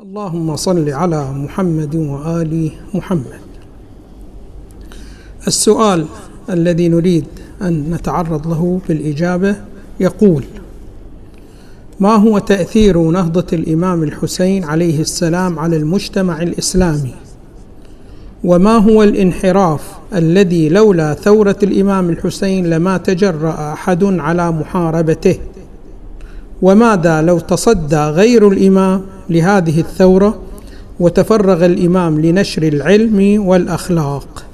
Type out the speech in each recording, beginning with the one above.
اللهم صل على محمد وآل محمد. السؤال الذي نريد أن نتعرض له بالإجابة يقول ما هو تأثير نهضة الإمام الحسين عليه السلام على المجتمع الإسلامي؟ وما هو الانحراف الذي لولا ثورة الإمام الحسين لما تجرأ أحد على محاربته؟ وماذا لو تصدى غير الإمام لهذه الثورة وتفرغ الإمام لنشر العلم والأخلاق؟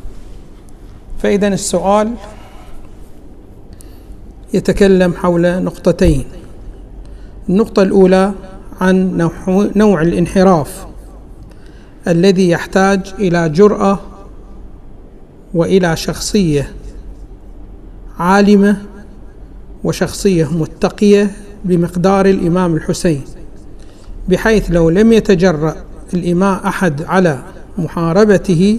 فإذا السؤال يتكلم حول نقطتين. النقطة الأولى عن نوع الانحراف الذي يحتاج إلى جرأة وإلى شخصية عالمة وشخصية متقية بمقدار الإمام الحسين بحيث لو لم يتجرأ الإمام أحد على محاربته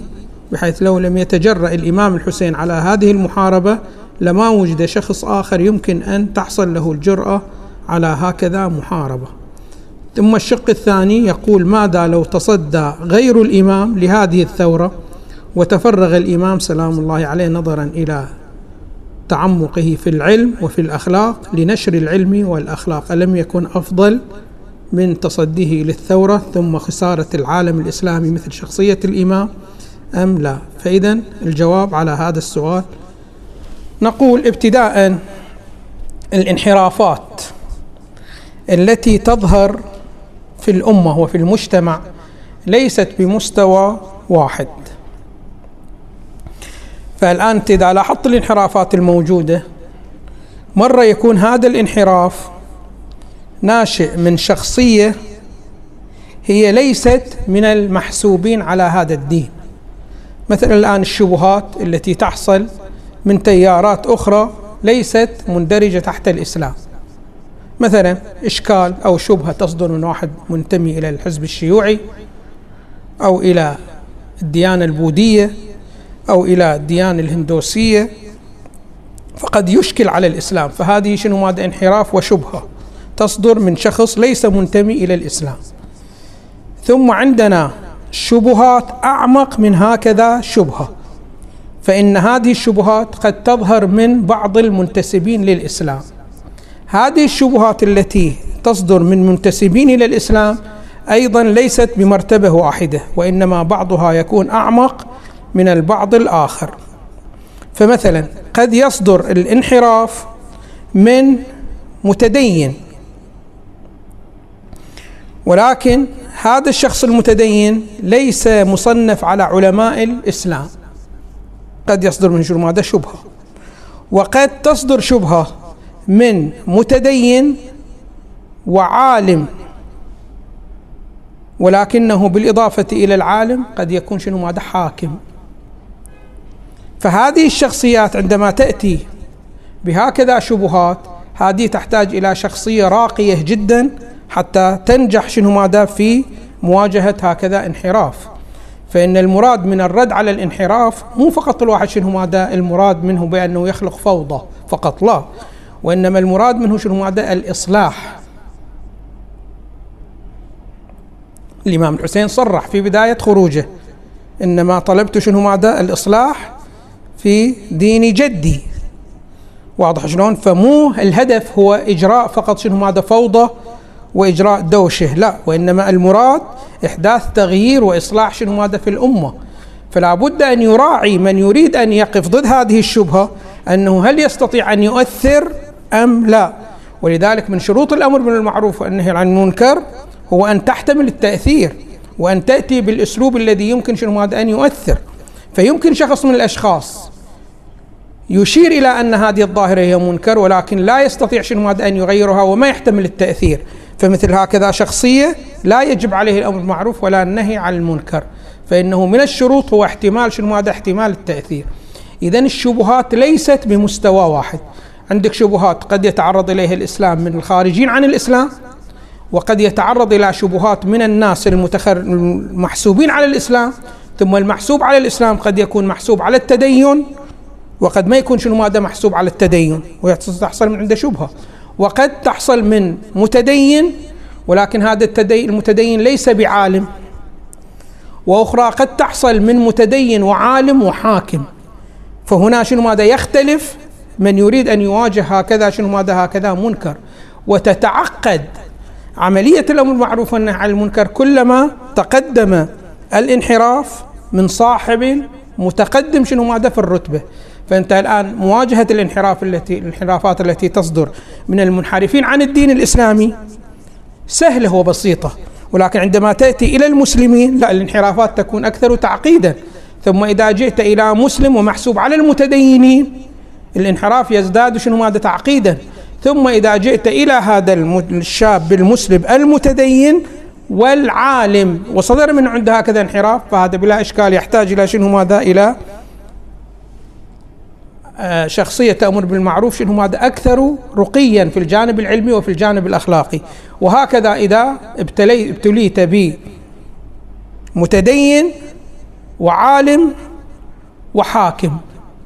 بحيث لو لم يتجرأ الإمام الحسين على هذه المحاربة لما وجد شخص آخر يمكن أن تحصل له الجرأة على هكذا محاربة. ثم الشق الثاني يقول ماذا لو تصدى غير الإمام لهذه الثورة وتفرغ الإمام سلام الله عليه نظرا إلى تعمقه في العلم وفي الأخلاق لنشر العلم والأخلاق. ألم يكن أفضل من تصديه للثورة ثم خسارة العالم الإسلامي مثل شخصية الإمام؟ أم لا؟ فإذا الجواب على هذا السؤال. نقول ابتداء الانحرافات التي تظهر في الأمة وفي المجتمع ليست بمستوى واحد. فالآن إذا لاحظت الانحرافات الموجودة. مرة يكون هذا الانحراف ناشئ من شخصية هي ليست من المحسوبين على هذا الدين. مثلا الآن الشبهات التي تحصل من تيارات أخرى ليست مندرجة تحت الإسلام. مثلا إشكال أو شبهة تصدر من واحد منتمي إلى الحزب الشيوعي أو إلى الديانة البوذية. أو إلى الديانة الهندوسية فقد يشكل على الإسلام. فهذه شنو؟ ماذا انحراف وشبهة. تصدر من شخص ليس منتمي إلى الإسلام. ثم عندنا شبهات أعمق من هكذا شبهة. فإن هذه الشبهات قد تظهر من بعض المنتسبين للإسلام. هذه الشبهات التي تصدر من منتسبين إلى الإسلام أيضا ليست بمرتبة واحدة وإنما بعضها يكون أعمق من البعض الآخر. فمثلا قد يصدر الانحراف من متدين ولكن هذا الشخص المتدين ليس مصنف على علماء الإسلام. قد يصدر من شو هذا شبهة. وقد تصدر شبهة من متدين وعالم ولكنه بالإضافة إلى العالم قد يكون شنو ماذا حاكم. فهذه الشخصيات عندما تأتي بهكذا شبهات هذه تحتاج إلى شخصية راقية جدا حتى تنجح شنو ماذا في مواجهة هكذا انحراف. فإن المراد من الرد على الانحراف مو فقط الواحد شنو ماذا المراد منه بأنه يخلق فوضى فقط لا. وإنما المراد منه شنو ماذا الإصلاح. الإمام الحسين صرح في بداية خروجه إنما طلبت شنو ماذا الإصلاح في دين جدي. واضح شلون؟ فمو الهدف هو إجراء فقط شنو؟ ماذا فوضى وإجراء دوشة. لا وإنما المراد إحداث تغيير وإصلاح شنو؟ ماذا في الأمة. فلا بد أن يراعي من يريد أن يقف ضد هذه الشبهة أنه هل يستطيع أن يؤثر أم لا. ولذلك من شروط الأمر بالمعروف والنهي عن المنكر هو أن تحتمل التأثير وأن تأتي بالأسلوب الذي يمكن شنو؟ ماذا أن يؤثر. فيمكن شخص من الأشخاص يشير إلى أن هذه الظاهرة هي منكر ولكن لا يستطيع شنو ماذا أن يغيرها وما يحتمل التأثير. فمثل هكذا شخصية لا يجب عليه الأمر بالمعروف ولا النهي عن المنكر. فإنه من الشروط هو احتمال شنو هذا احتمال التأثير. إذا الشبهات ليست بمستوى واحد. عندك شبهات قد يتعرض إليها الإسلام من الخارجين عن الإسلام وقد يتعرض إلى شبهات من الناس المتخر المحسوبين على الإسلام ثم المحسوب على الإسلام قد يكون محسوب على التدين وقد ما يكون شنو ماذا محسوب على التدين وتحصل من عنده شبهة. وقد تحصل من متدين ولكن هذا المتدين ليس بعالم. وأخرى قد تحصل من متدين وعالم وحاكم. فهنا شنو ماذا يختلف؟ من يريد أن يواجه هكذا شنو ماذا هكذا؟ منكر. وتتعقد. عملية الأمر بالمعروف والنهي عن المنكر كلما تقدم الانحراف من صاحب متقدم شنو ماذا في الرتبة. فأنت الآن مواجهة الانحراف التي الانحرافات التي تصدر من المنحرفين عن الدين الإسلامي. سهلة وبسيطة. ولكن عندما تأتي إلى المسلمين لا الانحرافات تكون أكثر تعقيدا. ثم إذا جئت إلى مسلم ومحسوب على المتدينين الانحراف يزداد شنو؟ ماذا؟ تعقيدا. ثم إذا جئت إلى هذا الشاب المسلم المتدين والعالم وصدر من عنده هكذا انحراف فهذا بلا إشكال يحتاج إلى شنو؟ ماذا؟ إلى شخصية تأمر بالمعروف شنو؟ ماذا أكثر رقيا في الجانب العلمي وفي الجانب الأخلاقي. وهكذا إذا ابتلي ابتليت بمتدين وعالم وحاكم.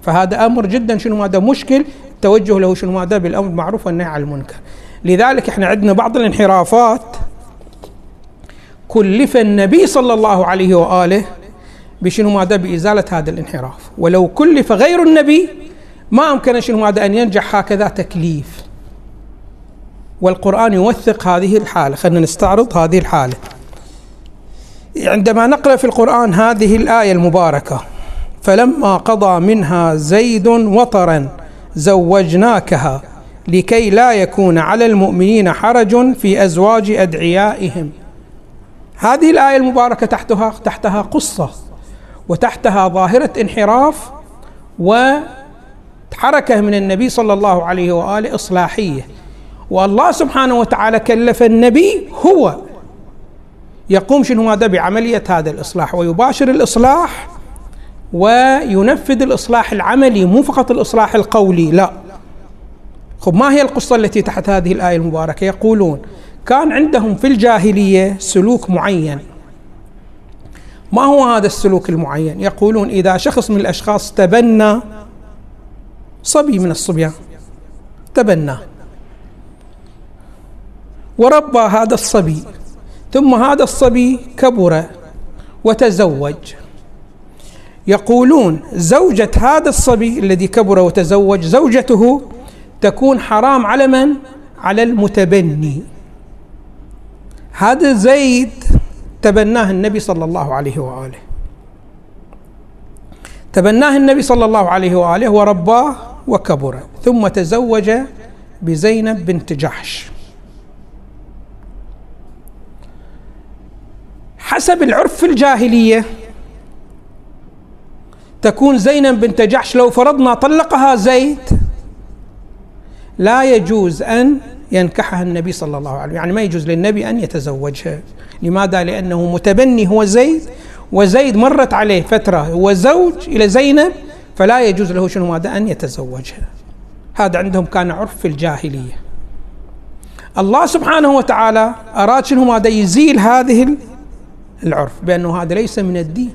فهذا أمر جدا شنو؟ ماذا مشكل. توجه له شنو؟ ماذا بالأمر بالمعروف والنهي عن المنكر. لذلك إحنا عندنا بعض الانحرافات. كلف النبي صلى الله عليه وآله بشنو؟ ماذا بإزالة هذا الانحراف. ولو كلف غير النبي ما أمكن شنو ماذا أن ينجح هكذا تكليف. والقرآن يوثق هذه الحالة. خلينا نستعرض هذه الحالة. عندما نقرأ في القرآن هذه الآية المباركة فلما قضى منها زيد وطرا زوجناكها لكي لا يكون على المؤمنين حرج في أزواج أدعيائهم. هذه الآية المباركة تحتها تحتها قصة وتحتها ظاهرة انحراف وحركة من النبي صلى الله عليه وآله إصلاحية. والله سبحانه وتعالى كلف النبي هو. يقوم شنو ماذا بعملية هذا الإصلاح. ويباشر الإصلاح وينفذ الإصلاح العملي مو فقط الإصلاح القولي لا. خب ما هي القصة التي تحت هذه الآية المباركة؟ يقولون كان عندهم في الجاهلية سلوك معين. ما هو هذا السلوك المعين؟ يقولون إذا شخص من الأشخاص تبنى صبي من الصبيان. تبناه وربى هذا الصبي. ثم هذا الصبي كبر وتزوج. يقولون زوجة هذا الصبي الذي كبر وتزوج زوجته تكون حرام على من؟ على المتبني. هذا زيد تبناه النبي صلى الله عليه وآله. تبناه النبي صلى الله عليه وآله ورباه وكبر ثم تزوج بزينب بنت جحش حسب العرف في الجاهلية تكون زينب بنت جحش لو فرضنا طلقها زيد لا يجوز أن ينكحها النبي صلى الله عليه وسلم يعني ما يجوز للنبي أن يتزوجها لماذا؟ لأنه متبني هو زيد وزيد مرت عليه فترة هو زوج إلى زينب فلا يجوز له شنو ماذا أن يتزوجها. هذا عندهم كان عرف في الجاهلية. الله سبحانه وتعالى أراد شنو ماذا يزيل هذه العرف بأنه هذا ليس من الدين.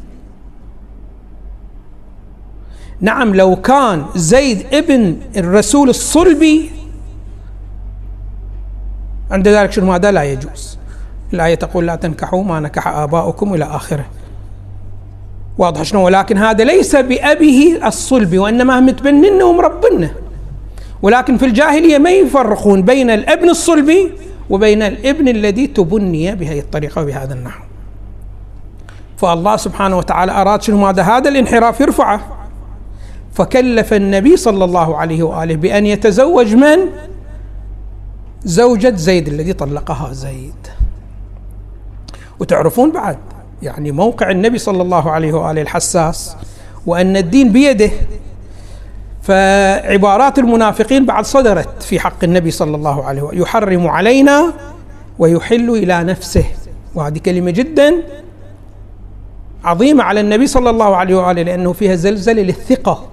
نعم لو كان زيد ابن الرسول الصلبي عند ذلك شنو هذا؟ لا يجوز. الآية تقول لا تنكحوا ما نكح آباؤكم إلى آخره. واضح شنو؟ ولكن هذا ليس بأبيه الصلب وإنما متبننه ومربنه ولكن في الجاهلية ما يفرقون بين الابن الصلبي وبين الابن الذي تبني بهذه الطريقة وبهذا النحو. فالله سبحانه وتعالى أراد شنو؟ ماذا؟ هذا الانحراف يرفعه. فكلف النبي صلى الله عليه وآله بأن يتزوج من؟ زوجة زيد الذي طلقها زيد. وتعرفون بعد يعني موقع النبي صلى الله عليه وآله الحساس وأن الدين بيده. فعبارات المنافقين بعد صدرت في حق النبي صلى الله عليه وآله يحرم علينا ويحل إلى نفسه. وهذه كلمة جدا عظيمة على النبي صلى الله عليه وآله لأنه فيها زلزلة للثقة.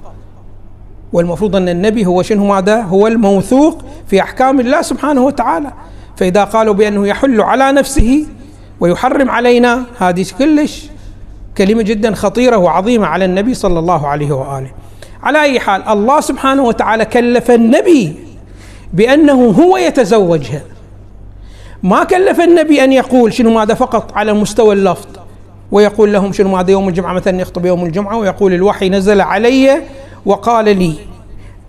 والمفروض أن النبي هو شنو ماذا؟ هو الموثوق في أحكام الله سبحانه وتعالى. فإذا قالوا بأنه يحل على نفسه ويحرم علينا هذه كلش كلمة جدا خطيرة وعظيمة على النبي صلى الله عليه وآله. على أي حال الله سبحانه وتعالى كلف النبي بأنه هو يتزوجها. ما كلف النبي أن يقول شنو ماذا فقط على مستوى اللفظ ويقول لهم شنو ماذا يوم الجمعة مثلا يخطب يوم الجمعة ويقول الوحي نزل علي وقال لي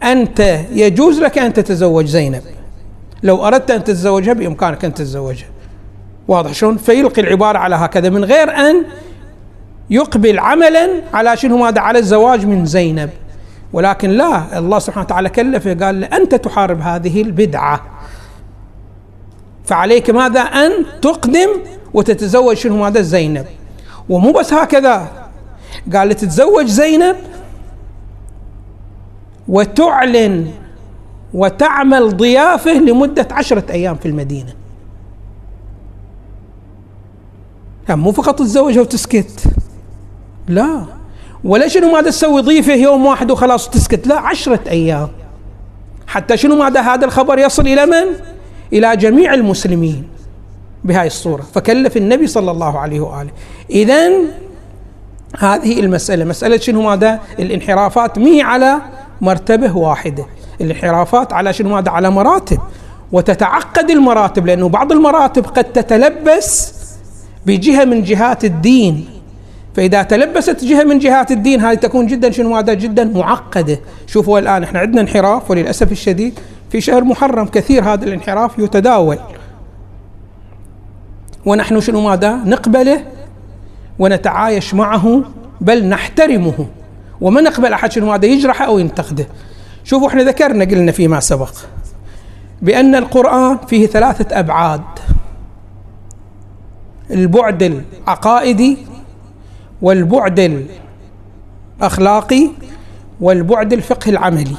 أنت يجوز لك أن تتزوج زينب. لو أردت أن تتزوجها بإمكانك أن تتزوجها. واضح شلون؟ فيلقي العبارة على هكذا من غير أن يقبل عملا على شنو؟ ماذا على الزواج من زينب. ولكن لا الله سبحانه وتعالى كلفه قال له أنت تحارب هذه البدعة. فعليك ماذا؟ أن تقدم وتتزوج شنو؟ ماذا زينب. ومو بس هكذا قال تتزوج زينب وتعلن وتعمل ضيافه لمدة عشرة أيام في المدينة. يعني مو فقط تتزوجها وتسكت لا. ولا شنو ماذا تسوي ضيفه يوم واحد وخلاص تسكت؟ لا عشرة أيام. حتى شنو ماذا هذا الخبر يصل إلى من؟ إلى جميع المسلمين بهاي الصورة. فكلف النبي صلى الله عليه وآله. إذا هذه المسألة مسألة شنو ماذا؟ الانحرافات. مي على مرتبة واحدة. الانحرافات على شنو ماذا؟ على مراتب. وتتعقد المراتب لأنه بعض المراتب قد تتلبس بجهة من جهات الدين. فإذا تلبست جهة من جهات الدين هذه تكون جدا شنو؟ هذا جدا معقدة. شوفوا الآن إحنا عندنا انحراف وللأسف الشديد في شهر محرم كثير هذا الانحراف يتداول. ونحن شنو ماذا؟ نقبله ونتعايش معه بل نحترمه. وما نقبل أحد شنو ماذا؟ يجرحه أو ينتقده. شوفوا إحنا ذكرنا قلنا فيما سبق بأن القرآن فيه ثلاثة أبعاد. البعد العقائدي والبعد الأخلاقي والبعد الفقهي العملي.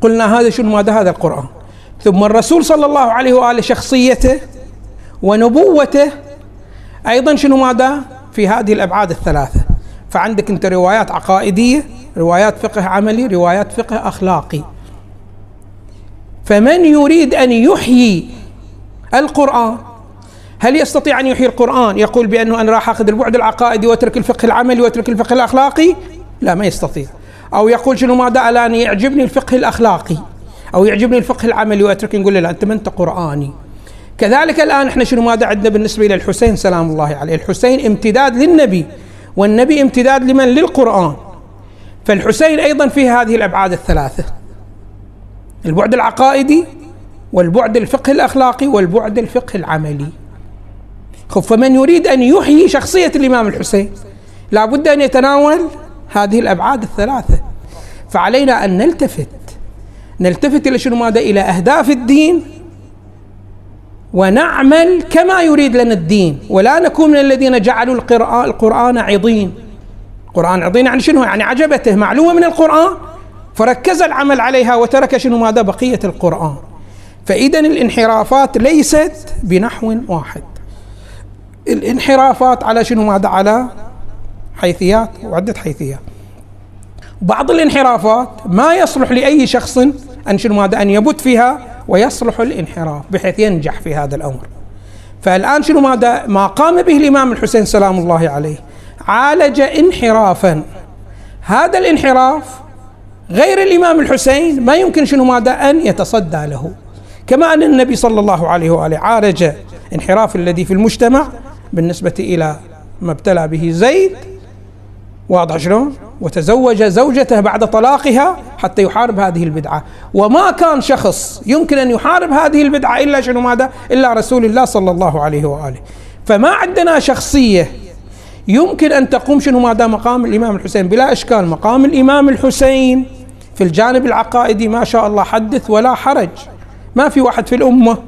قلنا هذا شنو؟ ماذا؟ هذا القرآن. ثم الرسول صلى الله عليه وآله شخصيته ونبوته أيضا شنو؟ ماذا؟ في هذه الأبعاد الثلاثة. فعندك أنت روايات عقائدية روايات فقه عملي روايات فقه أخلاقي. فمن يريد أن يحيي القرآن هل يستطيع أن يحيي القرآن؟ يقول بأنه أنا راح أخذ البعد العقائدي وأترك الفقه العملي وأترك الفقه الأخلاقي؟ لا ما يستطيع. أو يقول شنو ماذا الان يعجبني الفقه الأخلاقي؟ أو يعجبني الفقه العملي وأترك نقول له لا أنت ما انت قرآني. كذلك الآن إحنا شنو ماذا عندنا بالنسبة إلى الحسين؟ سلام الله عليه. الحسين امتداد للنبي والنبي امتداد لمن؟ للقرآن. فالحسين أيضا في هذه الأبعاد الثلاثة. البعد العقائدي والبعد الفقه الأخلاقي والبعد الفقه العملي. فمن يريد أن يحيي شخصية الإمام الحسين لابد أن يتناول هذه الأبعاد الثلاثة. فعلينا أن نلتفت. نلتفت إلى شنو؟ ماذا؟ إلى أهداف الدين. ونعمل كما يريد لنا الدين. ولا نكون من الذين جعلوا القرآن, القرآن عضين. القرآن عضين يعني شنو؟ يعني عجبته. معلومة من القرآن. فركز العمل عليها وترك شنو؟ ماذا؟ بقية القرآن. فإذا الانحرافات ليست بنحو واحد. الانحرافات على شنو؟ ماذا على حيثيات وعدة حيثيات. بعض الانحرافات ما يصلح لأي شخص أن شنو؟ ماذا أن يبت فيها ويصلح الانحراف بحيث ينجح في هذا الأمر. فالآن شنو؟ ماذا ما قام به الإمام الحسين سلام الله عليه. عالج انحرافا. هذا الانحراف غير الإمام الحسين ما يمكن شنو؟ ماذا أن يتصدى له. كما أن النبي صلى الله عليه وآله عالج انحراف الذي في المجتمع بالنسبة إلى ما ابتلى به زيد واضح شلون؟ وتزوج زوجته بعد طلاقها حتى يحارب هذه البدعة. وما كان شخص يمكن أن يحارب هذه البدعة إلا شنو ماذا؟ إلا رسول الله صلى الله عليه وآله. فما عندنا شخصية يمكن أن تقوم شنو ماذا؟ مقام الإمام الحسين. بلا إشكال مقام الإمام الحسين في الجانب العقائدي ما شاء الله حدث ولا حرج. ما في واحد في الأمة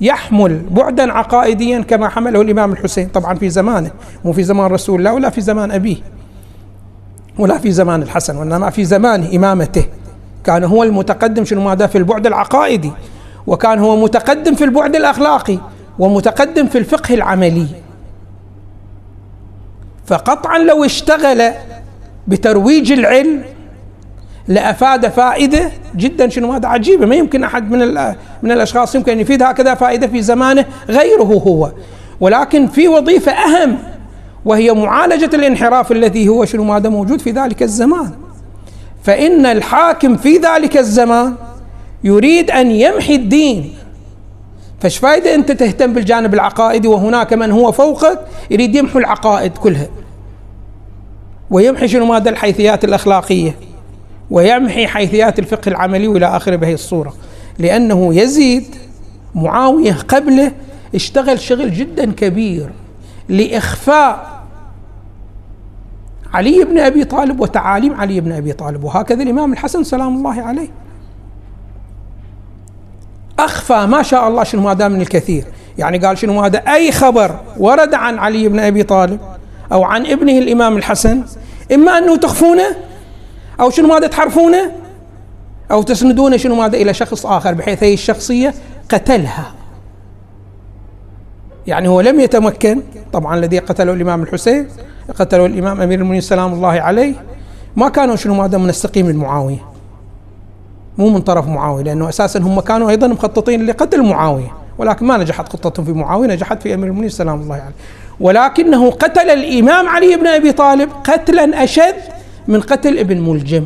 يحمل بعدا عقائديا كما حمله الإمام الحسين. طبعا في زمانه مو في زمان رسول الله ولا في زمان أبيه ولا في زمان الحسن وإنما في زمان إمامته. كان هو المتقدم شنو ماذا؟ في البعد العقائدي وكان هو متقدم في البعد الأخلاقي ومتقدم في الفقه العملي. فقطعا لو اشتغل بترويج العلم لأفاد فائدة جدا. شنو هذا؟ عجيبة. ما يمكن أحد من من الأشخاص يمكن أن يفيد هكذا فائدة في زمانه غيره هو. ولكن في وظيفة أهم وهي معالجة الانحراف الذي هو شنو؟ ماذا؟ موجود في ذلك الزمان. فإن الحاكم في ذلك الزمان يريد أن يمحي الدين. فايش فايدة أنت تهتم بالجانب العقائدي؟ وهناك من هو فوقك يريد يمحو العقائد كلها. ويمحي شنو؟ ماذا؟ الحيثيات الأخلاقية. ويمحي حيثيات الفقه العملي والى اخره بهي الصورة. لأنه يزيد معاوية قبله اشتغل شغل جدا كبير لإخفاء علي بن أبي طالب وتعاليم علي بن أبي طالب. وهكذا الإمام الحسن سلام الله عليه. أخفى ما شاء الله شنو ماذا من الكثير. يعني قال شنو ماذا أي خبر ورد عن علي بن أبي طالب أو عن ابنه الإمام الحسن إما أنه تخفونه أو شنو ماذا تحرفونه أو تسندونه شنو ماذا إلى شخص آخر بحيث هي الشخصية قتلها. يعني هو لم يتمكن طبعا الذي قتله الإمام الحسين قتله الإمام أمير المؤمنين سلام الله عليه ما كانوا شنو ماذا منسقين من معاويه مو من طرف معاوية لأنه أساسا هم كانوا أيضا مخططين لقتل معاوية ولكن ما نجحت خطتهم في معاوية نجحت في أمير المؤمنين سلام الله عليه. ولكنه قتل الإمام علي بن أبي طالب قتلا أشد من قتل ابن ملجم.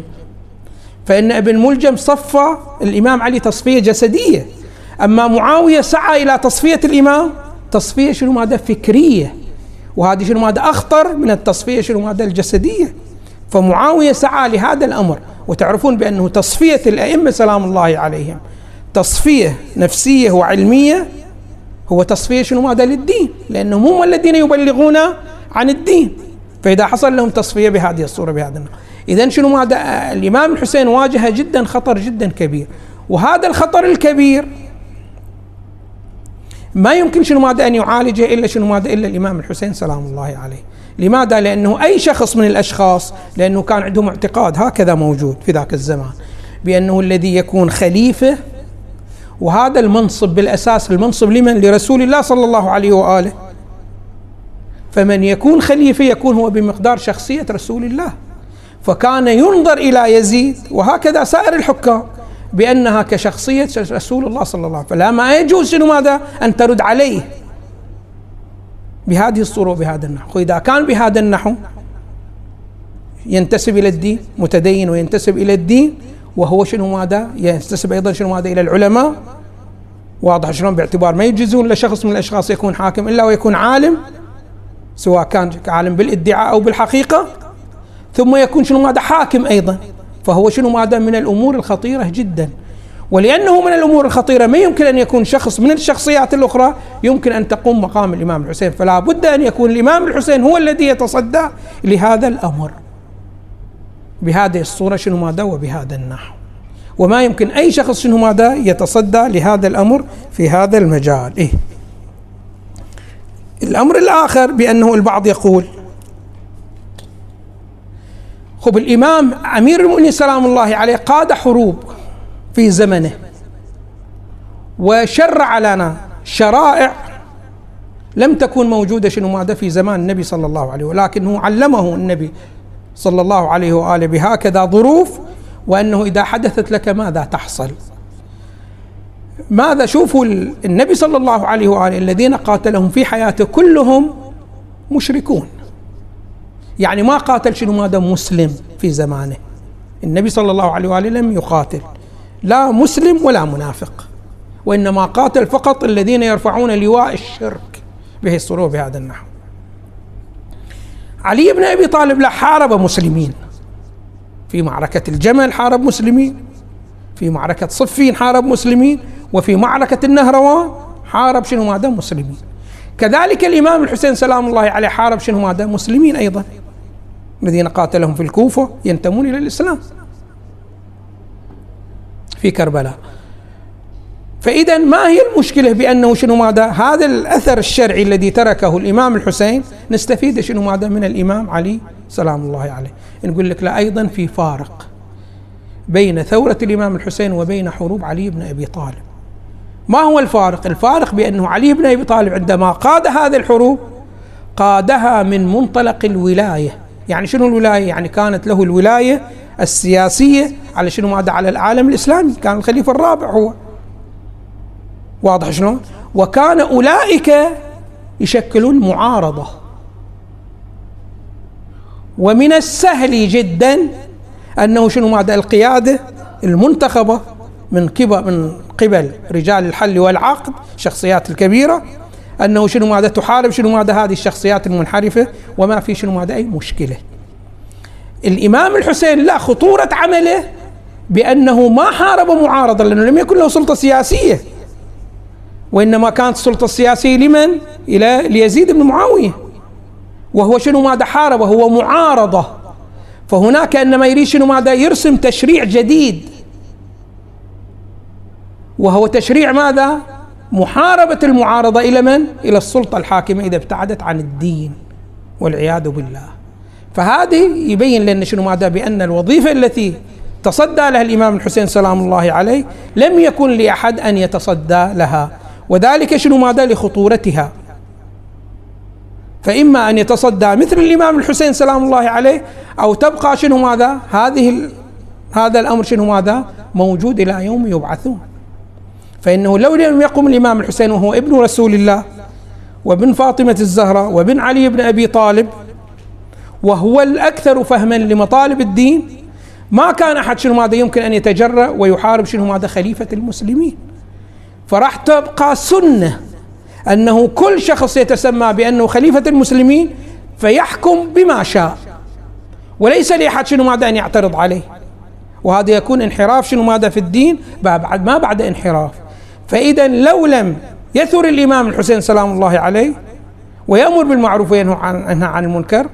فإن ابن ملجم صفى الإمام علي تصفية جسدية. أما معاوية سعى إلى تصفية الإمام تصفية شنو؟ ماذا؟ فكرية. وهذه شنو؟ ماذا؟ أخطر من التصفية شنو؟ ماذا؟ الجسدية. فمعاوية سعى لهذا الأمر. وتعرفون بأنه تصفية الأئمة سلام الله عليهم. تصفية نفسية وعلمية هو تصفية شنو؟ ماذا؟ للدين. لانهم هم الذين يبلغون عن الدين. فإذا حصل لهم تصفية بهذه الصورة بهذا النوع. اذا شنو ماذا؟ الإمام الحسين واجه جدا خطر جدا كبير. وهذا الخطر الكبير ما يمكن شنو ماذا أن يعالجه إلا شنو ماذا؟ إلا الإمام الحسين سلام الله عليه. لماذا؟ لأنه أي شخص من الأشخاص لأنه كان عندهم اعتقاد هكذا موجود في ذاك الزمان بأنه الذي يكون خليفة. وهذا المنصب بالأساس المنصب لمن؟ لرسول الله صلى الله عليه وآله. فمن يكون خليفة يكون هو بمقدار شخصية رسول الله. فكان ينظر إلى يزيد وهكذا سائر الحكام بأنها كشخصية رسول الله صلى الله عليه وسلم. فلا ما يجوز شنو ماذا؟ أن ترد عليه بهذه الصورة وبهذا النحو. وإذا كان بهذا النحو ينتسب إلى الدين متدين وينتسب إلى الدين وهو شنو ماذا؟ ينتسب أيضا شنو ماذا؟ إلى العلماء. واضح شلون باعتبار ما يجوزون لشخص من الأشخاص يكون حاكم إلا ويكون عالم. سواء كان عالم بالادعاء أو بالحقيقة ثم يكون شنو ماذا حاكم أيضا فهو شنو ماذا من الأمور الخطيرة جدا. ولأنه من الأمور الخطيرة ما يمكن أن يكون شخص من الشخصيات الأخرى يمكن أن تقوم مقام الإمام الحسين فلا بد أن يكون الإمام الحسين هو الذي يتصدى لهذا الأمر. بهذه الصورة شنو ماذا وبهذا النحو. وما يمكن أي شخص شنو ماذا يتصدى لهذا الأمر في هذا المجال. إيه؟ الأمر الآخر بأنه البعض يقول خب الإمام أمير المؤمنين سلام الله عليه قاد حروب في زمنه وشرع لنا شرائع لم تكن موجودة شنو؟ ماذا في زمان النبي صلى الله عليه ولكنه علمه النبي صلى الله عليه وآله بهكذا ظروف وأنه إذا حدثت لك ماذا تحصل؟ ماذا شوفوا النبي صلى الله عليه وآله الذين قاتلهم في حياته كلهم مشركون. يعني ما قاتل شنو؟ ماذا مسلم في زمانه. النبي صلى الله عليه وآله لم يقاتل. لا مسلم ولا منافق. وإنما قاتل فقط الذين يرفعون لواء الشرك به الصورة بهذا النحو. علي بن أبي طالب لا حارب مسلمين. في معركة الجمل حارب مسلمين. في معركة صفين حارب مسلمين وفي معركة النهروان حارب شنو ماذا مسلمين. كذلك الإمام الحسين سلام الله عليه حارب شنو ماذا مسلمين أيضا. الذين قاتلهم في الكوفة ينتمون إلى الإسلام. في كربلاء. فإذا ما هي المشكلة بأنه شنو ماذا هذا الأثر الشرعي الذي تركه الإمام الحسين. نستفيد شنو ماذا من الإمام علي سلام الله عليه. نقول لك لا أيضا في فارق. بين ثورة الإمام الحسين وبين حروب علي بن أبي طالب. ما هو الفارق؟ الفارق بأنه علي بن أبي طالب عندما قاد هذه الحروب قادها من منطلق الولاية. يعني شنو الولاية؟ يعني كانت له الولاية السياسية على شنو ماذا على العالم الإسلامي. كان الخليفة الرابع هو. واضح شلون؟ وكان أولئك يشكلون معارضة. ومن السهل جدا أنه شنو ماذا القيادة؟ المنتخبة من كبر من قبل رجال الحل والعقد شخصيات الكبيرة. أنه شنو ماذا تحارب؟ شنو ماذا هذه الشخصيات المنحرفة؟ وما في شنو ماذا أي مشكلة. الإمام الحسين لا خطورة عمله بأنه ما حارب معارضة لأنه لم يكن له سلطة سياسية. وإنما كانت السلطة السياسية لمن؟ إلى ليزيد بن معاوية. وهو شنو ماذا حارب؟ وهو معارضة. فهناك إنما يريد شنو ماذا يرسم تشريع جديد. وهو تشريع ماذا؟ محاربة المعارضة إلى من؟ إلى السلطة الحاكمة إذا ابتعدت عن الدين والعياذ بالله. فهذه يبين لنا شنو ماذا؟ بأن الوظيفة التي تصدى لها الإمام الحسين سلام الله عليه لم يكن لأحد أن يتصدى لها. وذلك شنو ماذا؟ لخطورتها. فإما أن يتصدى مثل الإمام الحسين سلام الله عليه أو تبقى شنو ماذا؟ هذه هذا الأمر شنو ماذا؟ موجود إلى يوم يبعثون. فإنه لو لم يقم الإمام الحسين وهو ابن رسول الله وابن فاطمة الزهراء وابن علي بن أبي طالب وهو الأكثر فهما لمطالب الدين ما كان أحد شنو ماذا يمكن أن يتجرأ ويحارب شنو ماذا خليفة المسلمين. فراح تبقى سنة أنه كل شخص يتسمى بأنه خليفة المسلمين فيحكم بما شاء. وليس لأحد شنو ماذا أن يعترض عليه. وهذا يكون انحراف شنو ماذا في الدين؟ بعد ما بعد انحراف. فإذا لو لم يثر الإمام الحسين سلام الله عليه ويأمر بالمعروف وينهى عن, عن المنكر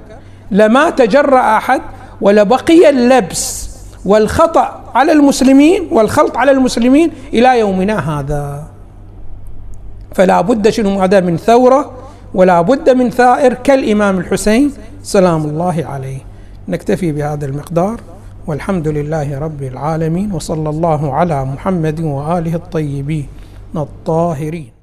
لما تجرأ أحد ولبقي اللبس والخطأ على المسلمين والخلط على المسلمين إلى يومنا هذا. فلا بد شنو هذا من ثورة ولا بد من ثائر كالإمام الحسين سلام الله عليه. نكتفي بهذا المقدار والحمد لله رب العالمين وصلى الله على محمد وآله الطيبين الطاهرين.